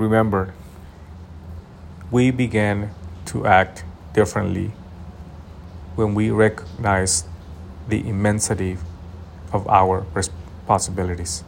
remember, we began to act differently when we recognized the immensity of our responsibilities.